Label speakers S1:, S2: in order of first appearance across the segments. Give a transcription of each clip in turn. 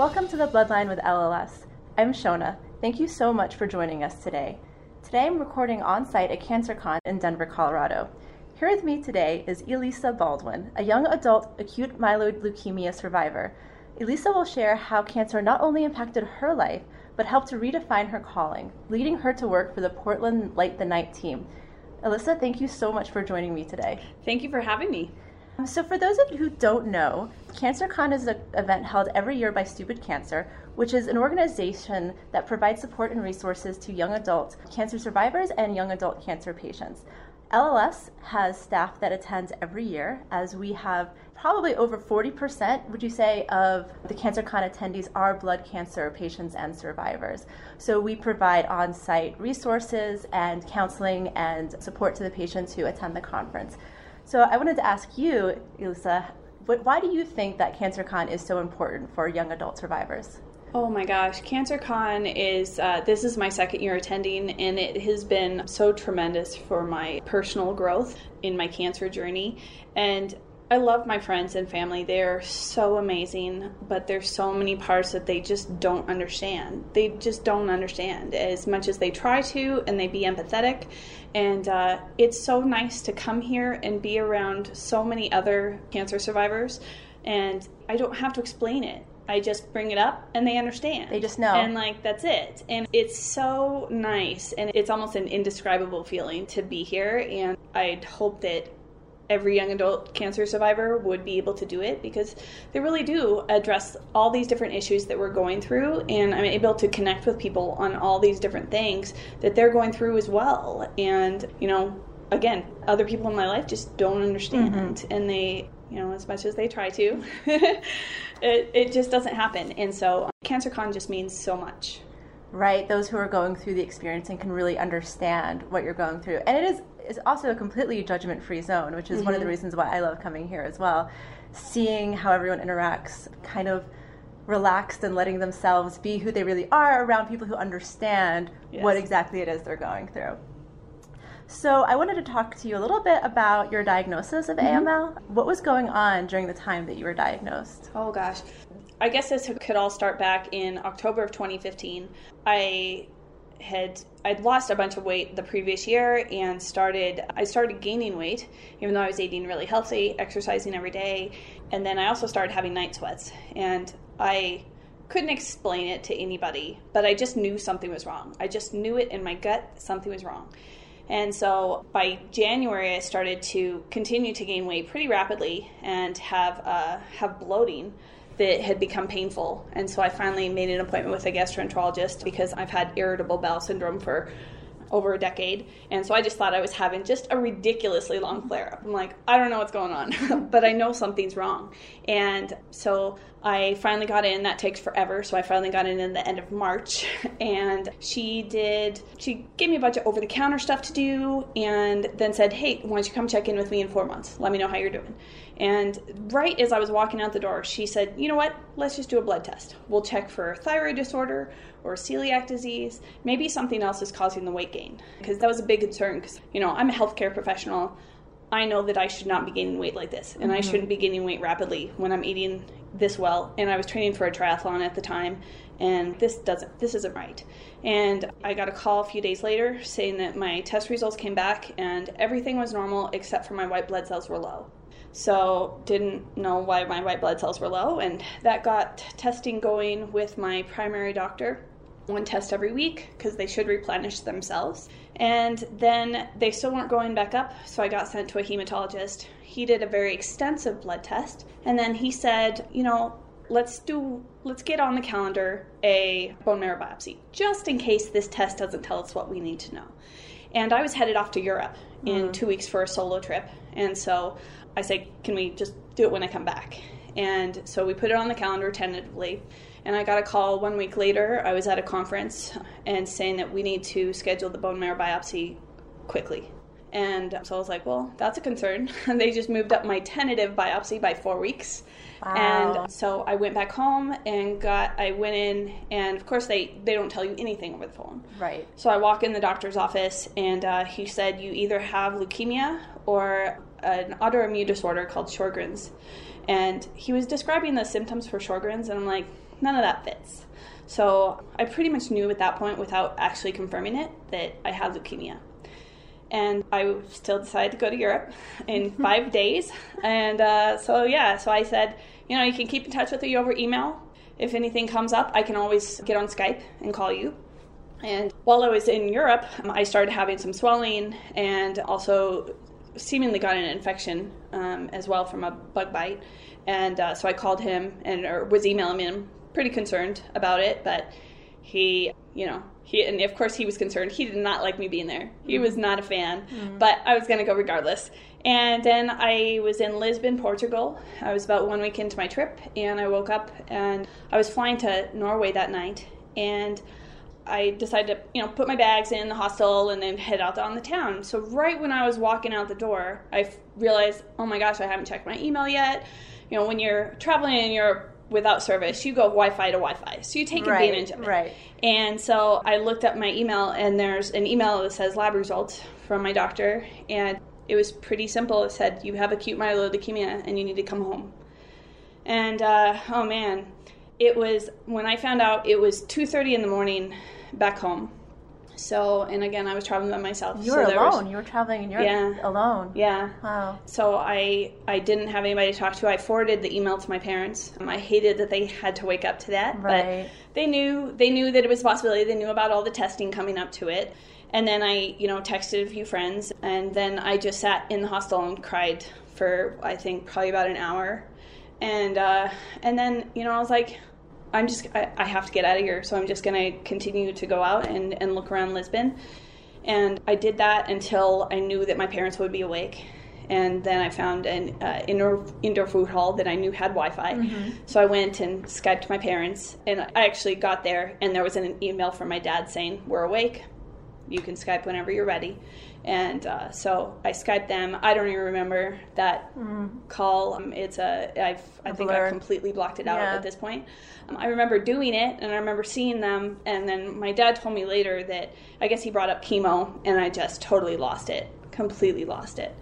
S1: Welcome to the Bloodline with LLS. I'm Shona. Thank you so much for joining us today. Today I'm recording on site at CancerCon in Denver, Colorado. Here with me today is Elissa Baldwin, a young adult acute myeloid leukemia survivor. Elissa will share how cancer not only impacted her life, but helped to redefine her calling, leading her to work for the Portland Light the Night team. Elissa, thank you so much for joining me today.
S2: Thank you for having me.
S1: So, for those of you who don't know, CancerCon is an event held every year by Stupid Cancer, which is an organization that provides support and resources to young adult cancer survivors and young adult cancer patients. LLS has staff that attends every year, as we have probably over 40%, would you say, of the CancerCon attendees are blood cancer patients and survivors. So we provide on site resources and counseling and support to the patients who attend the conference. So I wanted to ask you, Elissa, why do you think that CancerCon is so important for young adult survivors?
S2: Oh my gosh, CancerCon is uh, this is my second year attending, and it has been so tremendous for my personal growth in my cancer journey. And I love my friends and family. They're so amazing, but there's so many parts that they just don't understand. They just don't understand as much as they try to, and they be empathetic. And uh, it's so nice to come here and be around so many other cancer survivors, and I don't have to explain it. I just bring it up and they understand.
S1: They just know.
S2: And like that's it. And it's so nice and it's almost an indescribable feeling to be here and I'd hope that every young adult cancer survivor would be able to do it because they really do address all these different issues that we're going through. And I'm able to connect with people on all these different things that they're going through as well. And you know again other people in my life just don't understand. Mm-hmm. and they you know as much as they try to it, it just doesn't happen. And so cancercon just means so much.
S1: Right. Those who are going through the experience and can really understand what you're going through. And it is is also a completely judgment free zone, which is mm-hmm. one of the mm-hmm. reasons why I love coming here as well. Seeing how everyone interacts, kind of relaxed and letting themselves be who they really are around people who understand yes. what exactly it is they're going through. So, I wanted to talk to you a little bit about your diagnosis of mm-hmm. AML. What was going on during the time that you were diagnosed?
S2: Oh, gosh. I guess this could all start back in October of 2015. I had I'd lost a bunch of weight the previous year and started I started gaining weight even though I was eating really healthy, exercising every day, and then I also started having night sweats and I couldn't explain it to anybody, but I just knew something was wrong. I just knew it in my gut something was wrong. And so by January, I started to continue to gain weight pretty rapidly and have uh, have bloating that had become painful. And so I finally made an appointment with a gastroenterologist because I've had irritable bowel syndrome for over a decade. And so I just thought I was having just a ridiculously long flare up. I'm like, I don't know what's going on, but I know something's wrong. And so I finally got in. That takes forever. So I finally got in in the end of March. And she did, she gave me a bunch of over the counter stuff to do and then said, Hey, why don't you come check in with me in four months? Let me know how you're doing. And right as I was walking out the door, she said, You know what? Let's just do a blood test. We'll check for thyroid disorder or celiac disease. Maybe something else is causing the weight gain. Because that was a big concern. Because, you know, I'm a healthcare professional. I know that I should not be gaining weight like this, and mm-hmm. I shouldn't be gaining weight rapidly when I'm eating this well. And I was training for a triathlon at the time, and this doesn't, this isn't right. And I got a call a few days later saying that my test results came back and everything was normal except for my white blood cells were low. So didn't know why my white blood cells were low, and that got testing going with my primary doctor one test every week because they should replenish themselves. And then they still weren't going back up, so I got sent to a hematologist. He did a very extensive blood test, and then he said, you know, let's do let's get on the calendar a bone marrow biopsy just in case this test doesn't tell us what we need to know. And I was headed off to Europe in mm. 2 weeks for a solo trip, and so I said, "Can we just do it when I come back?" And so we put it on the calendar tentatively. And I got a call one week later. I was at a conference and saying that we need to schedule the bone marrow biopsy quickly. And so I was like, well, that's a concern. And they just moved up my tentative biopsy by four weeks. Wow. And so I went back home and got, I went in, and of course, they, they don't tell you anything over the phone.
S1: Right.
S2: So I walk in the doctor's office, and uh, he said, You either have leukemia or an autoimmune disorder called Sjogren's. And he was describing the symptoms for Sjogren's, and I'm like, None of that fits. So I pretty much knew at that point, without actually confirming it, that I had leukemia. And I still decided to go to Europe in five days. And uh, so, yeah, so I said, you know, you can keep in touch with me over email. If anything comes up, I can always get on Skype and call you. And while I was in Europe, I started having some swelling and also seemingly got an infection um, as well from a bug bite. And uh, so I called him and or was emailing him, pretty concerned about it. But he, you know, he and of course he was concerned. He did not like me being there. He was not a fan. But I was going to go regardless. And then I was in Lisbon, Portugal. I was about one week into my trip, and I woke up and I was flying to Norway that night. And I decided to, you know, put my bags in the hostel and then head out on the town. So right when I was walking out the door, I f- realized, oh my gosh, I haven't checked my email yet. You know, when you're traveling and you're without service, you go Wi-Fi to Wi-Fi, so you take
S1: Right,
S2: advantage of it.
S1: right.
S2: And so I looked up my email, and there's an email that says lab results from my doctor, and it was pretty simple. It said you have acute myeloid leukemia and you need to come home. And uh, oh man, it was when I found out it was 2:30 in the morning back home. So, and again, I was traveling by myself.
S1: You
S2: so
S1: were
S2: was-
S1: alone. You were traveling in Europe
S2: Yeah.
S1: alone.
S2: yeah.
S1: Wow.
S2: So I I didn't have anybody to talk to. I forwarded the email to my parents. Um, I hated that they had to wake up to that,
S1: Right.
S2: but they knew they knew that it was a possibility. They knew about all the testing coming up to it. And then I, you know, texted a few friends, and then I just sat in the hostel and cried for I think probably about an hour. And uh, and then you know I was like, I'm just I, I have to get out of here, so I'm just gonna continue to go out and, and look around Lisbon. And I did that until I knew that my parents would be awake. And then I found an uh, indoor indoor food hall that I knew had Wi-Fi. So I went and Skyped my parents, and I actually got there, and there was an email from my dad saying, "We're awake. You can Skype whenever you're ready." And uh, so I Skyped them. I don't even remember that call. Um, it's a I've I think
S1: blur.
S2: I completely blocked it out
S1: Yeah.
S2: at this point. Um, I remember doing it, and I remember seeing them. And then my dad told me later that I guess he brought up chemo, and I just totally lost it, completely lost it.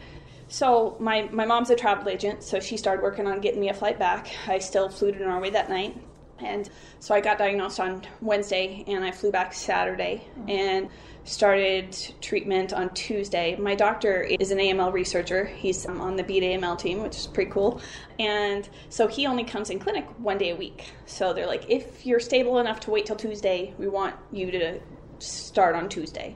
S2: So my my mom's a travel agent, so she started working on getting me a flight back. I still flew to Norway that night, and so I got diagnosed on Wednesday, and I flew back Saturday, and started treatment on Tuesday. My doctor is an AML researcher. He's um, on the Beat AML team, which is pretty cool. And so he only comes in clinic one day a week. So they're like, if you're stable enough to wait till Tuesday, we want you to start on Tuesday.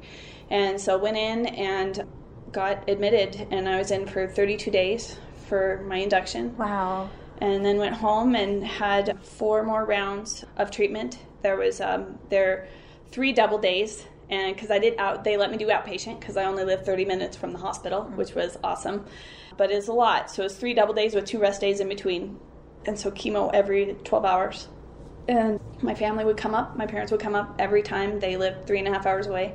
S2: And so went in and got admitted, and I was in for 32 days for my induction
S1: Wow.
S2: and then went home and had four more rounds of treatment. There was um, there three double days, and because I did out, they let me do outpatient because I only lived 30 minutes from the hospital, which was awesome. But it's a lot, so it's three double days with two rest days in between, and so chemo every 12 hours. And my family would come up, my parents would come up every time. They lived three and a half hours away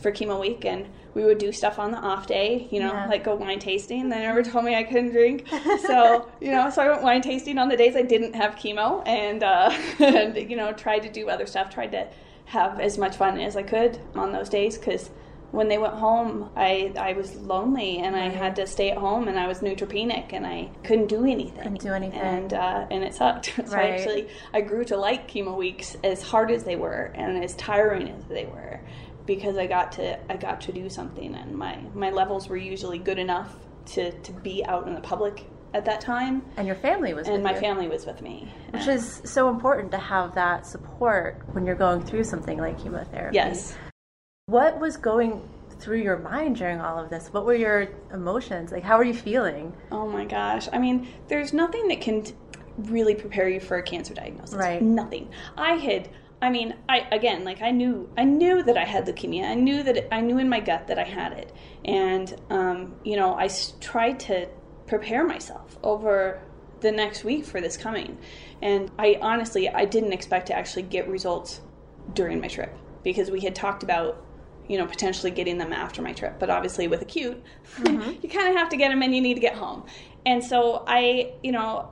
S2: for chemo week, and we would do stuff on the off day, you know,
S1: Yeah.
S2: like go wine tasting. They never told me I couldn't drink, so you know, so I went wine tasting on the days I didn't have chemo, and uh, and you know, tried to do other stuff, tried to have as much fun as I could on those days because when they went home, I I was lonely and I had to stay at home and I was neutropenic and I couldn't do anything.
S1: Couldn't do anything.
S2: and uh, and it sucked. so I actually I grew to like chemo weeks as hard as they were and as tiring as they were because I got to I got to do something and my my levels were usually good enough to to be out in the public at that time.
S1: And your family was
S2: and my
S1: you.
S2: family was with me.
S1: Which is so important to have that support when you're going through something like chemotherapy.
S2: Yes.
S1: What was going through your mind during all of this? What were your emotions? Like, how were you feeling?
S2: Oh my gosh. I mean, there's nothing that can really prepare you for a cancer diagnosis.
S1: Right.
S2: Nothing. I had I mean, I again, like I knew, I knew that I had leukemia. I knew that it, I knew in my gut that I had it, and um, you know, I s- tried to prepare myself over the next week for this coming. And I honestly, I didn't expect to actually get results during my trip because we had talked about, you know, potentially getting them after my trip. But obviously, with acute, mm-hmm. you kind of have to get them and you need to get home. And so I, you know,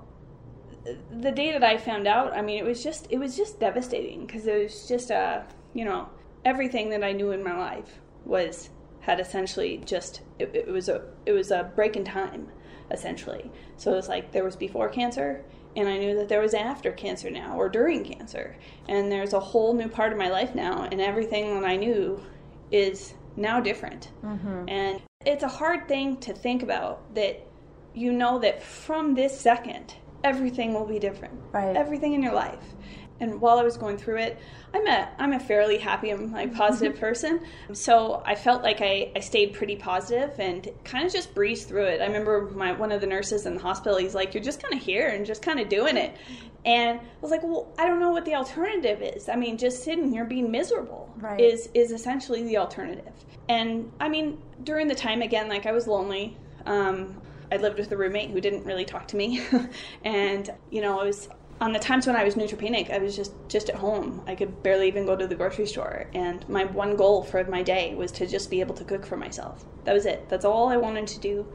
S2: the day that I found out, I mean, it was just it was just devastating because it was just a you know everything that I knew in my life was had essentially just it, it was a it was a break in time essentially. So it was like there was before cancer, and I knew that there was after cancer now or during cancer, and there's a whole new part of my life now, and everything that I knew is now different, mm-hmm. and it's a hard thing to think about that you know that from this second everything will be different.
S1: Right.
S2: everything in your life and while i was going through it i'm a i'm a fairly happy and like positive person. So i felt like i i stayed pretty positive and kind of just breezed through it. I remember my one of the nurses in the hospital he's like you're just kind of here and just kind of doing it. And i was like well i don't know what the alternative is. I mean just sitting here being miserable
S1: Right.
S2: is is essentially the alternative. And i mean during the time again like i was lonely. Um, I lived with a roommate who didn't really talk to me, and you know, I was on the times when I was neutropenic. I was just just at home. I could barely even go to the grocery store, and my one goal for my day was to just be able to cook for myself. That was it. That's all I wanted to do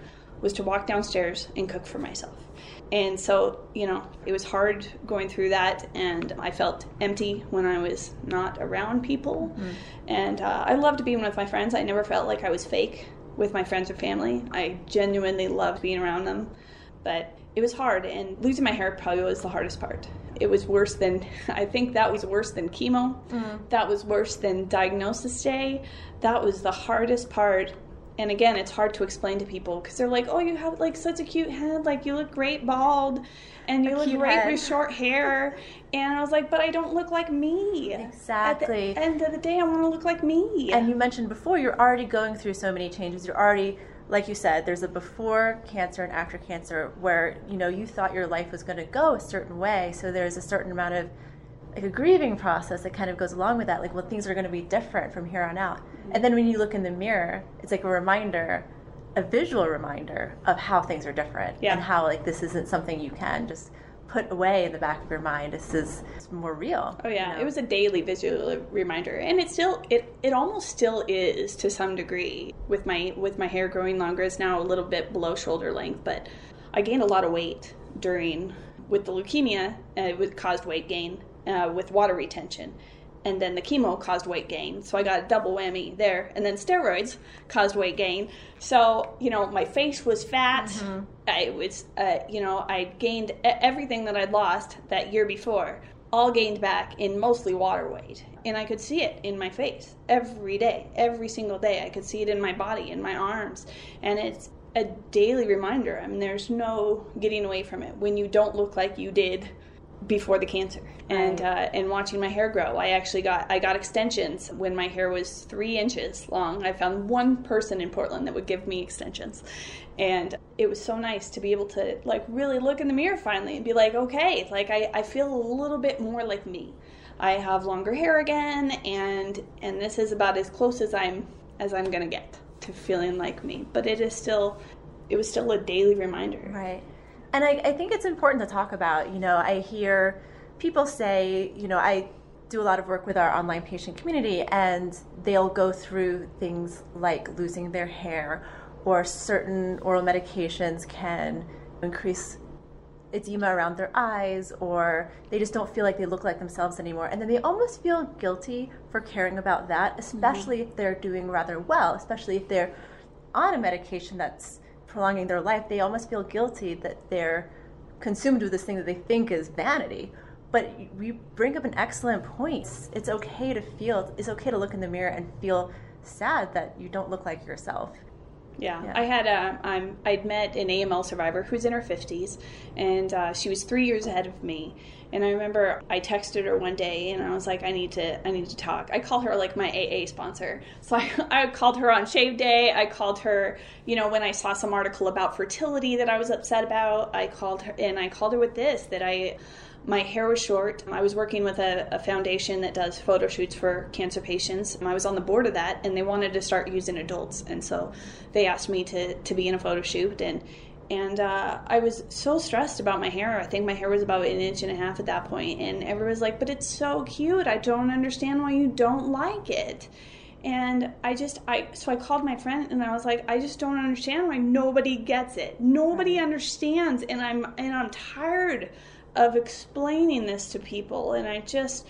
S2: was to walk downstairs and cook for myself. And so, you know, it was hard going through that, and I felt empty when I was not around people. And uh, I loved being with my friends. I never felt like I was fake with my friends or family. I genuinely loved being around them, but it was hard, and losing my hair probably was the hardest part. It was worse than, I think that was worse than chemo. Mm-hmm. That was worse than diagnosis day. That was the hardest part. And again, it's hard to explain to people because they're like, oh, you have like such a cute head. Like, you look great bald, and you look great
S1: head.
S2: with short hair. And I was like, but I don't look like me.
S1: Exactly.
S2: At the end of the day, I want to look like me.
S1: And you mentioned before you're already going through so many changes. You're already, like you said, there's a before cancer and after cancer where you know you thought your life was going to go a certain way. So there's a certain amount of like a grieving process that kind of goes along with that. Like, well, things are going to be different from here on out. And then when you look in the mirror, it's like a reminder, a visual reminder of how things are different
S2: Yeah.
S1: and how like this isn't something you can just put away in the back of your mind. This is it's more real.
S2: Oh yeah,
S1: you know?
S2: it was a daily visual reminder, and it still it it almost still is to some degree with my with my hair growing longer. It's now a little bit below shoulder length, but I gained a lot of weight during with the leukemia. Uh, it caused weight gain uh, with water retention. And then the chemo caused weight gain, so I got a double whammy there. And then steroids caused weight gain, so you know my face was fat. I was, uh, you know, I gained everything that I'd lost that year before, all gained back in mostly water weight. And I could see it in my face every day, every single day. I could see it in my body, in my arms. And it's a daily reminder. I mean, there's no getting away from it when you don't look like you did before the cancer. And uh, and watching my hair grow i actually got i got extensions when my hair was three inches long. I found one person in portland that would give me extensions. And it was so nice to be able to like really look in the mirror finally and be like okay like i, I feel a little bit more like me. I have longer hair again and and this is about as close as i'm as i'm gonna get to feeling like me. But it is still it was still a daily reminder.
S1: Right. And I, I think it's important to talk about. You know, I hear people say, you know, I do a lot of work with our online patient community, and they'll go through things like losing their hair, or certain oral medications can increase edema around their eyes, or they just don't feel like they look like themselves anymore. And then they almost feel guilty for caring about that, especially mm-hmm. if they're doing rather well, especially if they're on a medication that's prolonging their life, they almost feel guilty that they're consumed with this thing that they think is vanity. But you bring up an excellent point. It's okay to feel, it's okay to look in the mirror and feel sad that you don't look like yourself.
S2: Yeah.
S1: Yeah.
S2: I had um, I'm I'd met an AML survivor who's in her 50s, and uh, she was three years ahead of me. And I remember I texted her one day, and I was like, I need to I need to talk. I call her like my AA sponsor. So I, I called her on Shave Day. I called her, you know, when I saw some article about fertility that I was upset about. I called her, and I called her with this that I my hair was short. I was working with a, a, foundation that does photo shoots for cancer patients. I was on the board of that, and they wanted to start using adults, and so they asked me to to be in a photo shoot, and and uh, I was so stressed about my hair. I think my hair was about an inch and a half at that point, and everyone's like, "But it's so cute. I don't understand why you don't like it." And I just I so I called my friend and I was like, I just don't understand why nobody gets it. Nobody understands, and I'm and I'm tired of explaining this to people and I just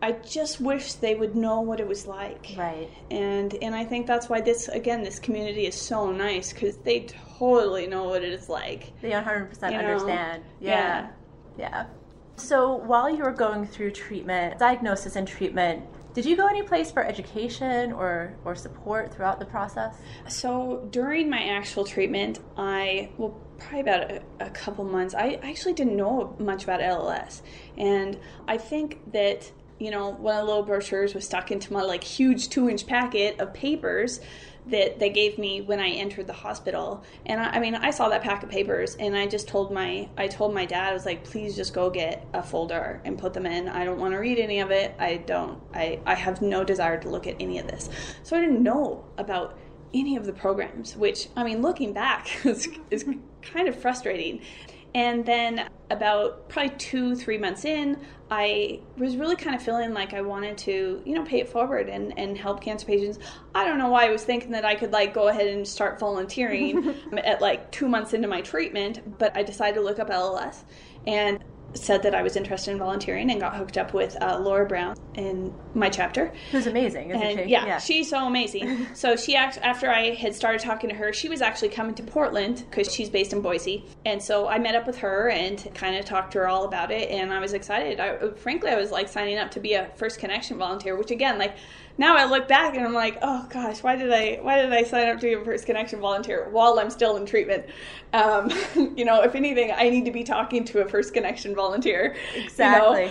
S2: I just wish they would know what it was like.
S1: Right.
S2: And and I think that's why this again this community is so nice cuz they totally know what it is like.
S1: They 100%
S2: You know?
S1: understand.
S2: Yeah.
S1: Yeah. So while you were going through treatment, diagnosis and treatment, did you go any place for education or, or support throughout the process?
S2: So during my actual treatment, I well probably about a, a couple months. I actually didn't know much about LLS, and I think that you know one of the little brochures was stuck into my like huge two inch packet of papers that they gave me when I entered the hospital. And I, I mean, I saw that pack of papers, and I just told my I told my dad I was like, please just go get a folder and put them in. I don't want to read any of it. I don't. I I have no desire to look at any of this. So I didn't know about any of the programs, which I mean, looking back is, is kind of frustrating. And then about probably two, three months in, I was really kind of feeling like I wanted to, you know, pay it forward and, and help cancer patients. I don't know why I was thinking that I could like go ahead and start volunteering at like two months into my treatment, but I decided to look up LLS and said that I was interested in volunteering and got hooked up with uh, Laura Brown in my chapter.
S1: Who's amazing, isn't
S2: And
S1: she?
S2: yeah, she's so amazing. so she act- after I had started talking to her, she was actually coming to Portland because she's based in Boise, and so I met up with her and kind of talked to her all about it, and I was excited. I frankly I was like signing up to be a First Connection volunteer, which again like. Now I look back and I'm like, oh gosh, why did I why did I sign up to be a First Connection volunteer while I'm still in treatment? Um, you know, if anything, I need to be talking to a First Connection volunteer. you know?
S1: Exactly.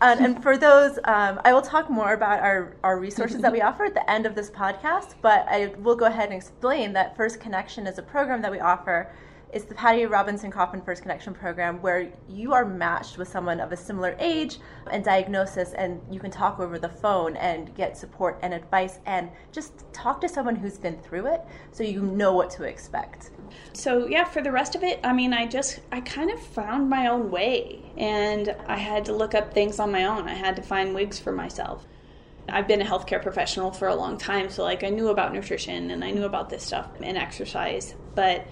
S1: And, and for those, um, I will talk more about our, our resources that we offer at the end of this podcast, but I will go ahead and explain that First Connection is a program that we offer. It's the Patti Robinson Kaufmann First Connection program where you are matched with someone of a similar age and diagnosis, and you can talk over the phone and get support and advice and just talk to someone who's been through it so you know what to expect.
S2: so yeah for the rest of it i mean i just i kind of found my own way and i had to look up things on my own i had to find wigs for myself i've been a healthcare professional for a long time so like i knew about nutrition and i knew about this stuff and exercise but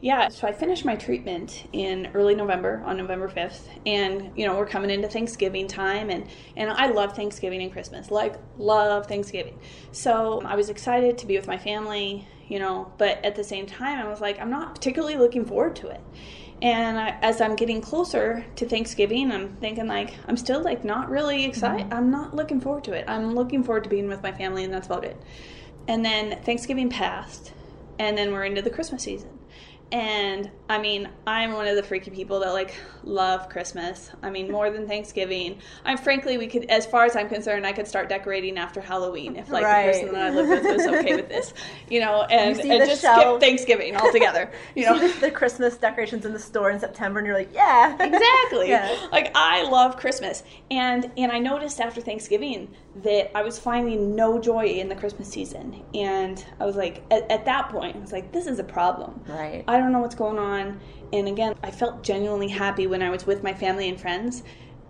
S2: yeah so i finished my treatment in early november on november 5th and you know we're coming into thanksgiving time and and i love thanksgiving and christmas like love thanksgiving. So i was excited to be with my family you know but at the same time i was like i'm not particularly looking forward to it. And I, as i'm getting closer to thanksgiving i'm thinking like i'm still like not really excited mm-hmm. i'm not looking forward to it. I'm looking forward to being with my family and that's about it. And then thanksgiving passed and then we're into the christmas season and I mean, I'm one of the freaky people that like love Christmas. I mean, more than Thanksgiving. I'm frankly, we could, as far as I'm concerned, I could start decorating after Halloween if like
S1: Right.
S2: the person that I live with was okay with this, you know, and,
S1: see
S2: and just
S1: shelves.
S2: skip Thanksgiving altogether. You know,
S1: See the, the Christmas decorations in the store in September, and you're like, yeah,
S2: exactly
S1: Yeah.
S2: like i love christmas and and i noticed after thanksgiving that i was finding no joy in the christmas season and i was like at, at that point i was like this is a problem
S1: Right.
S2: i don't know what's going on. And again i felt genuinely happy when i was with my family and friends.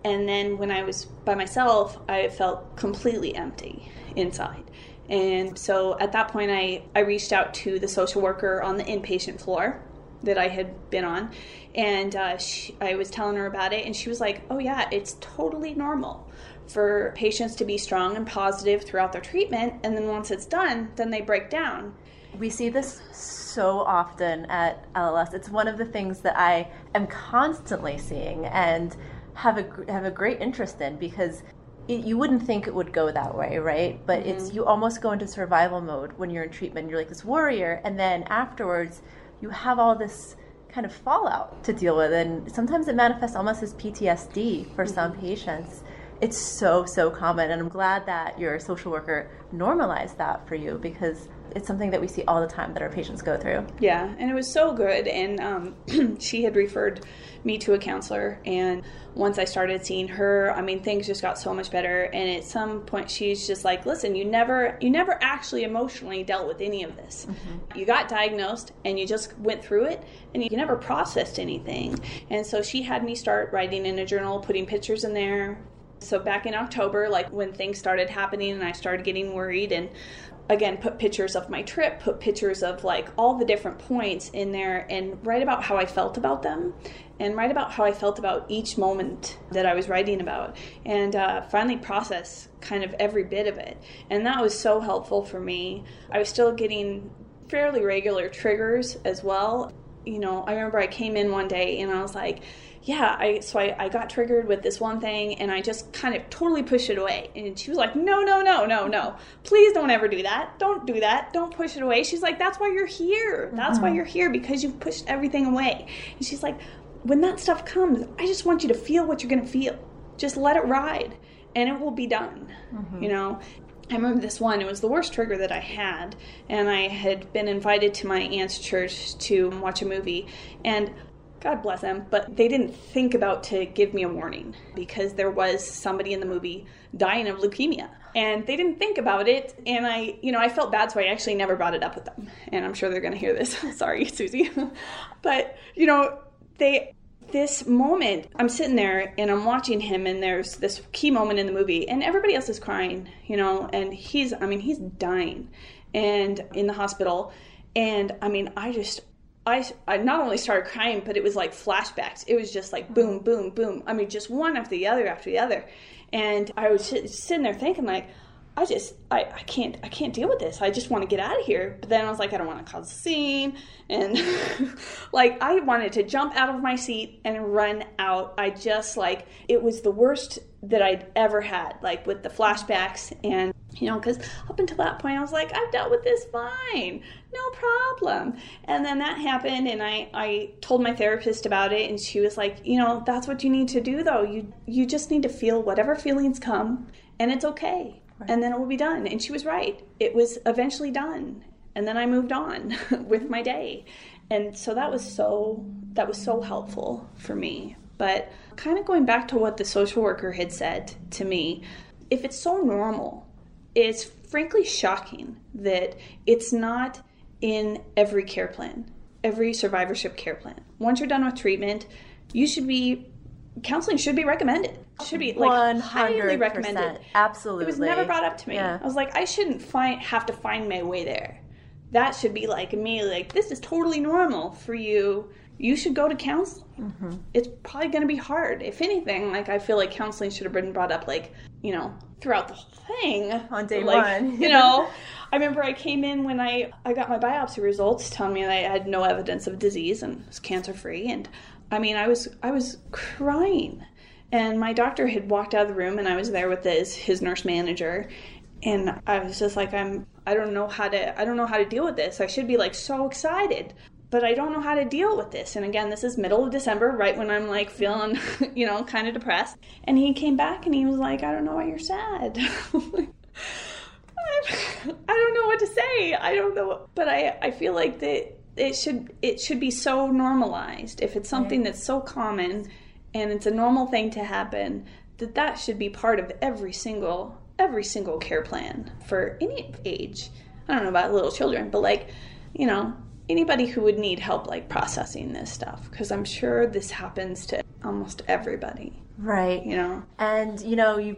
S2: And then when i was by myself i felt completely empty inside. And so at that point i i reached out to the social worker on the inpatient floor that I had been on, and uh, she, I was telling her about it, and she was like, "Oh yeah, it's totally normal for patients to be strong and positive throughout their treatment, and then once it's done, then they break down."
S1: We see this so often at LLS. It's one of the things that I am constantly seeing and have a have a great interest in because it, you wouldn't think it would go that way, right? But mm-hmm. it's you almost go into survival mode when you're in treatment. You're like this warrior, and then afterwards, you have all this kind of fallout to deal with, and sometimes it manifests almost as PTSD for mm-hmm. some patients. It's so so common, and I'm glad that your social worker normalized that for you because it's something that we see all the time that our patients go through.
S2: Yeah, and it was so good. And um, she had referred me to a counselor. And once I started seeing her, I mean, things just got so much better. And at some point, she's just like, "Listen, you never, you never actually emotionally dealt with any of this. You got diagnosed, and you just went through it, and you never processed anything." And so she had me start writing in a journal, putting pictures in there. So back in October, like when things started happening, and I started getting worried, and again put pictures of my trip put pictures of like all the different points in there and write about how i felt about them and write about how i felt about each moment that i was writing about and uh, finally process kind of every bit of it. And that was so helpful for me. I was still getting fairly regular triggers as well. You know i remember i came in one day and i was like yeah, I so I, I got triggered with this one thing and I just kind of totally pushed it away. And she was like, No, no, no, no, no. Please don't ever do that. Don't do that. Don't push it away. She's like, That's why you're here. That's why mm-hmm. you're here because you've pushed everything away. And she's like, When that stuff comes, I just want you to feel what you're gonna feel. Just let it ride and it will be done. Mm-hmm. You know? I remember this one, it was the worst trigger that I had, and I had been invited to my aunt's church to watch a movie. And God bless them, but they didn't think about to give me a warning because there was somebody in the movie dying of leukemia. And they didn't think about it, and I, you know, I felt bad, so I actually never brought it up with them. And I'm sure they're going to hear this. Sorry, Susie. but, you know, they, this moment, I'm sitting there and I'm watching him, and there's this key moment in the movie, and everybody else is crying, you know, and he's, I mean, he's dying and in the hospital. And I mean, I just, I, I not only started crying, but it was like flashbacks. It was just like mm-hmm. boom, boom, boom. I mean, just one after the other after the other. And I was sitting there thinking, like, I just, I, I can't, I can't deal with this. I just want to get out of here. But then I was like, I don't want to cause a scene, and like I wanted to jump out of my seat and run out. I just like it was the worst that I'd ever had, like with the flashbacks and you know, because up until that point I was like, I've dealt with this fine, no problem. And then that happened, and I I told my therapist about it, and she was like, you know, that's what you need to do though. You you just need to feel whatever feelings come, and it's okay and then it will be done. And she was right. It was eventually done. And then I moved on with my day. And so that was so that was so helpful for me. But kind of going back to what the social worker had said to me, if it's so normal, it's frankly shocking that it's not in every care plan, every survivorship care plan. Once you're done with treatment, you should be counseling should be recommended. Should be like highly
S1: 100%.
S2: recommended.
S1: Absolutely.
S2: It was never brought up to me.
S1: Yeah.
S2: I was like, I shouldn't find have to find my way there. That should be like me. Like this is totally normal for you. You should go to counseling.
S1: Mm-hmm.
S2: It's probably going to be hard. If anything, like I feel like counseling should have been brought up, like you know, throughout the whole thing
S1: On day
S2: like,
S1: one.
S2: You know, I remember I came in when I I got my biopsy results telling me that I had no evidence of disease and was cancer free, and I mean, I was I was crying, and my doctor had walked out of the room, and I was there with his his nurse manager, and I was just like, I'm I don't know how to I don't know how to deal with this. I should be like so excited. But I don't know how to deal with this. And again, this is middle of December, right when I'm like feeling, you know, kind of depressed. And he came back and he was like, I don't know why you're sad. I don't know what to say. I don't know, but I I feel like that it should it should be so normalized. If it's something that's so common and it's a normal thing to happen, that that should be part of every single every single care plan for any age. I don't know about little children, but like, you know, anybody who would need help like processing this stuff because I'm sure this happens to almost everybody,
S1: Right.
S2: you know.
S1: And you know, you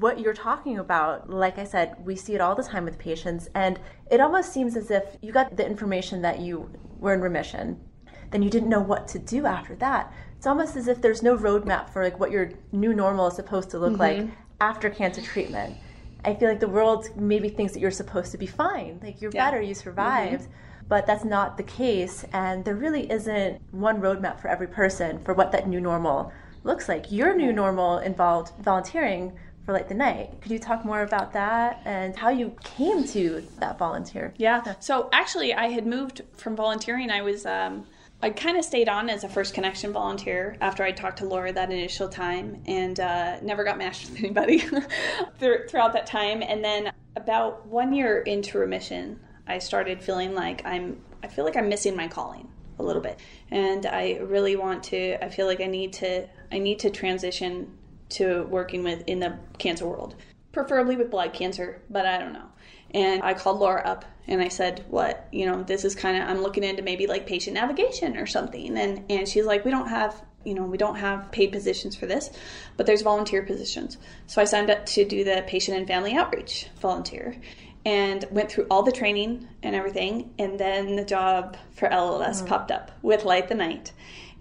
S1: what you're talking about, like I said, we see it all the time with patients and it almost seems as if you got the information that you were in remission, then you didn't know what to do after that. It's almost as if there's no roadmap for like what your new normal is supposed to look like mm-hmm. after cancer treatment. I feel like the world maybe thinks that you're supposed to be fine, like you're
S2: Yeah.
S1: better, you survived. Mm-hmm. But that's not the case, and there really isn't one roadmap for every person for what that new normal looks like. Your new normal involved volunteering for Light the Night. Could you talk more about that and how you came to that volunteer?
S2: Yeah. So actually, I had moved from volunteering. I was. Um, I kind of stayed on as a First Connection volunteer after I talked to Laura that initial time and uh, never got matched with anybody throughout that time. And then about one year into remission, I started feeling like I'm, I feel like I'm missing my calling a little bit. And I really want to, I feel like I need to, I need to transition to working with in the cancer world, preferably with blood cancer, but I don't know. And I called Laura up and I said, "What? You know, this is kind of I'm looking into maybe like patient navigation or something." And and she's like, "We don't have, you know, we don't have paid positions for this, but there's volunteer positions." So I signed up to do the patient and family outreach volunteer and went through all the training and everything and then the job for LLS mm-hmm. popped up with Light the Night.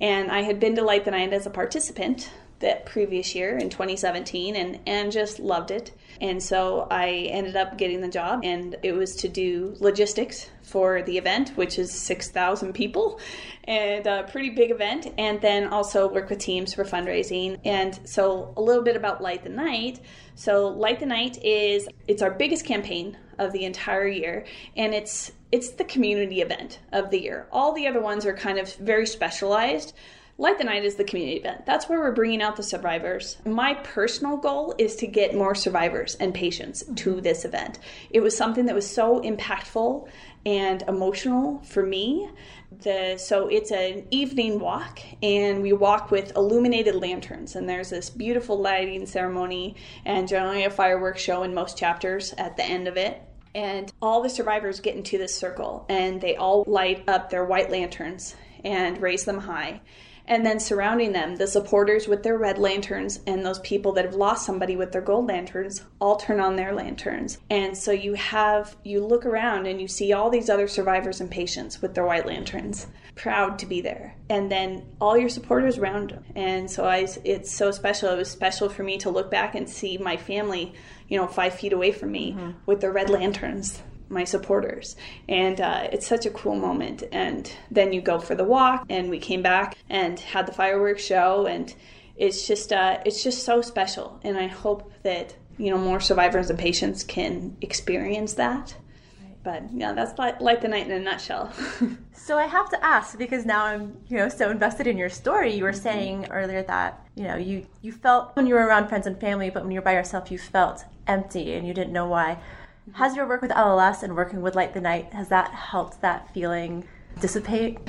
S2: And I had been to Light the Night as a participant that previous year in 2017 and, and just loved it. And so I ended up getting the job, and it was to do logistics for the event, which is 6,000 people and a pretty big event, and then also work with teams for fundraising. And so a little bit about Light the Night. So Light the Night is it's our biggest campaign of the entire year, and it's it's the community event of the year. All the other ones are kind of very specialized. Light the Night is the community event. That's where we're bringing out the survivors. My personal goal is to get more survivors and patients to mm-hmm. this event. It was something that was so impactful and emotional for me. The, so it's an evening walk, and we walk with illuminated lanterns. And there's this beautiful lighting ceremony, and generally a fireworks show in most chapters at the end of it and all the survivors get into this circle and they all light up their white lanterns and raise them high and then surrounding them, the supporters with their red lanterns and those people that have lost somebody with their gold lanterns all turn on their lanterns. And so you have, you look around and you see all these other survivors and patients with their white lanterns, proud to be there. And then all your supporters around them. And so I, it's so special. It was special for me to look back and see my family, you know, five feet away from me mm-hmm. with their red lanterns my supporters. And uh, it's such a cool moment. And then you go for the walk, and we came back and had the fireworks show, and it's just uh, it's just so special. And I hope that you know more survivors and patients can experience that. But yeah, that's like, Light the Night in a nutshell.
S1: so I have to ask because now I'm you know so invested in your story. You were mm-hmm. saying earlier that you know you you felt when you were around friends and family, but when you're by yourself, you felt empty and you didn't know why. Has your work with LLS and working with Light the Night has that helped that feeling dissipate?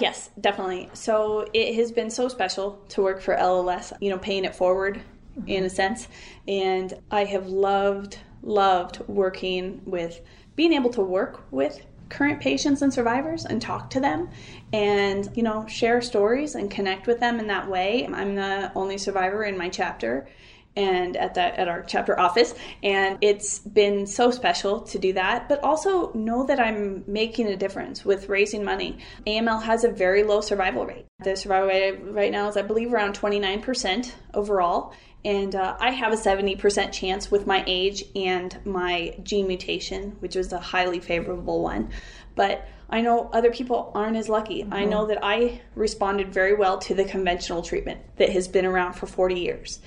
S2: Yes, definitely. So it has been so special to work for LLS, you know, paying it forward mm-hmm. in a sense. And I have loved, loved working with being able to work with current patients and survivors and talk to them and you know share stories and connect with them in that way i'm the only survivor in my chapter and at that at our chapter office and it's been so special to do that. But also know that i'm making a difference with raising money. Aml has a very low survival rate. The survival rate right now is i believe around 29% overall. And uh, i have a 70% chance with my age and my gene mutation which is a highly favorable one. But I know other people aren't as lucky. Mm-hmm. I know that I responded very well to the conventional treatment that has been around for 40 years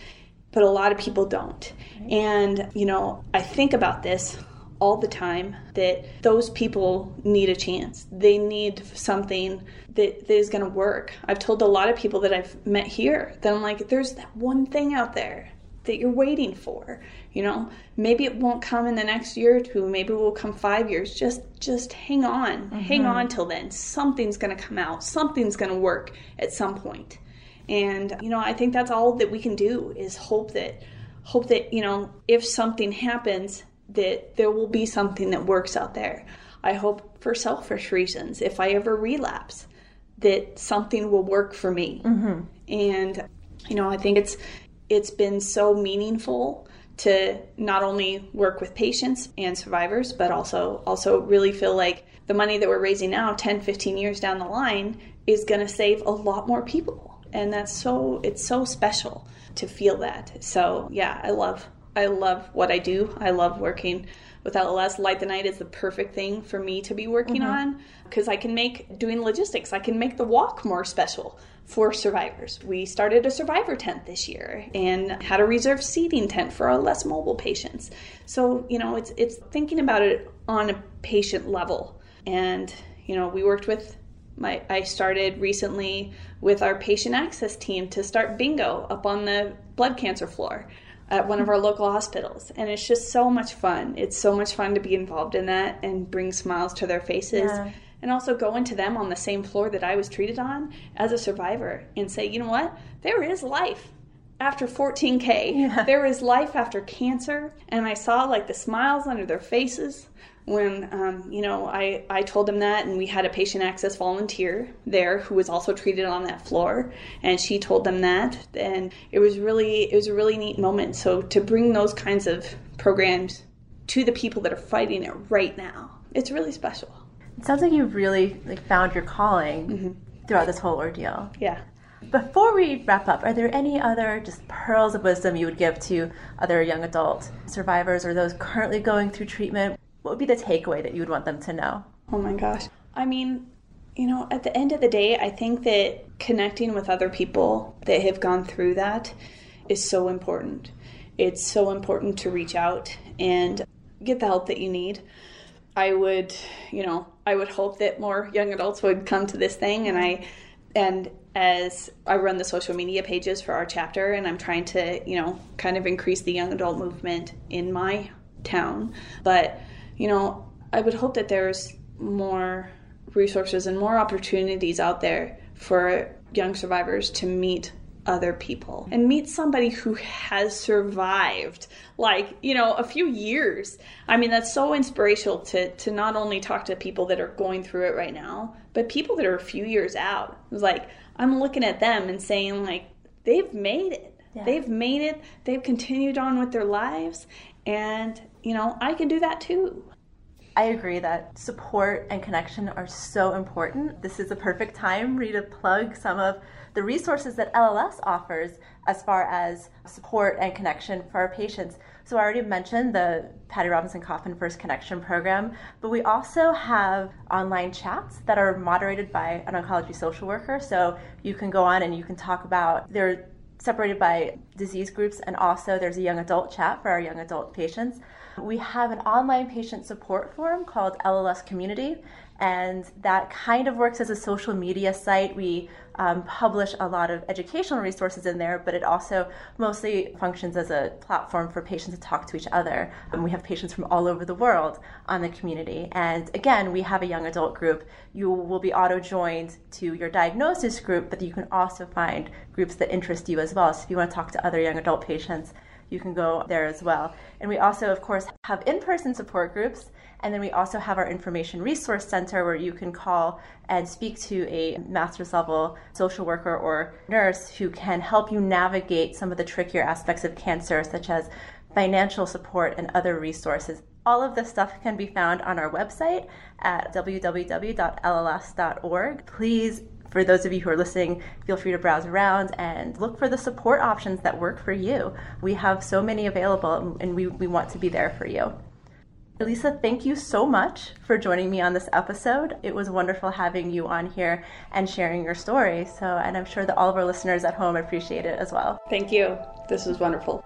S2: but a lot of people don't. And, you know, I think about this all the time that those people need a chance. They need something that, that is going to work. I've told a lot of people that I've met here that I'm like, there's that one thing out there that you're waiting for. You know, maybe it won't come in the next year or two. Maybe it will come five years. Just, just hang on, mm-hmm. hang on till then. Something's going to come out. Something's going to work at some point. And you know, I think that's all that we can do is hope that hope that, you know, if something happens that there will be something that works out there. I hope for selfish reasons if I ever relapse that something will work for me. Mm-hmm. And you know, I think it's it's been so meaningful to not only work with patients and survivors but also also really feel like the money that we're raising now 10 15 years down the line is going to save a lot more people and that's so it's so special to feel that so yeah i love i love what i do i love working with LLS, Light the Night is the perfect thing for me to be working mm-hmm. on because I can make doing logistics, I can make the walk more special for survivors. We started a survivor tent this year and had a reserved seating tent for our less mobile patients. So, you know, it's it's thinking about it on a patient level. And, you know, we worked with my I started recently with our patient access team to start bingo up on the blood cancer floor at one of our local hospitals. And it's just so much fun. It's so much fun to be involved in that and bring smiles to their faces. Yeah. And also go into them on the same floor that I was treated on as a survivor and say, you know what? There is life after 14K. Yeah. There is life after cancer. And I saw like the smiles under their faces when um, you know I, I told them that and we had a patient access volunteer there who was also treated on that floor and she told them that. And it was really it was a really neat moment. So to bring those kinds of programs to the people that are fighting it right now it's really special.
S1: It sounds like you really like found your calling mm-hmm. throughout this whole ordeal.
S2: Yeah.
S1: Before we wrap up, are there any other just pearls of wisdom you would give to other young adult survivors or those currently going through treatment? What would be the takeaway that you would want them to know?
S2: Oh my gosh. I mean, you know, at the end of the day, I think that connecting with other people that have gone through that is so important. It's so important to reach out and get the help that you need. I would, you know, I would hope that more young adults would come to this thing and I and as I run the social media pages for our chapter and I'm trying to, you know, kind of increase the young adult movement in my town, but you know, I would hope that there's more resources and more opportunities out there for young survivors to meet other people and meet somebody who has survived like you know a few years. I mean that's so inspirational to to not only talk to people that are going through it right now but people that are a few years out. It's like i'm looking at them and saying like they've made it. Yeah. they've made it. They've continued on with their lives. And you know, I can do that too.
S1: I agree that support and connection are so important. This is a perfect time for you to plug some of the resources that LLS offers as far as support and connection for our patients. So, I already mentioned the Patti Robinson Kaufmann First Connection program, but we also have online chats that are moderated by an oncology social worker. So, you can go on and you can talk about they're separated by disease groups, and also there's a young adult chat for our young adult patients. We have an online patient support forum called LLS Community, and that kind of works as a social media site. We um, publish a lot of educational resources in there, but it also mostly functions as a platform for patients to talk to each other. We have patients from all over the world on the community. And again, we have a young adult group. You will be auto joined to your diagnosis group, but you can also find groups that interest you as well. So if you want to talk to other young adult patients, you can go there as well. And we also, of course, have in person support groups. And then we also have our information resource center where you can call and speak to a master's level social worker or nurse who can help you navigate some of the trickier aspects of cancer, such as financial support and other resources. All of this stuff can be found on our website at www.lls.org. Please for those of you who are listening, feel free to browse around and look for the support options that work for you. We have so many available and we, we want to be there for you. Elissa, thank you so much for joining me on this episode. It was wonderful having you on here and sharing your story. So, and I'm sure that all of our listeners at home appreciate it as well.
S2: Thank you. This was wonderful.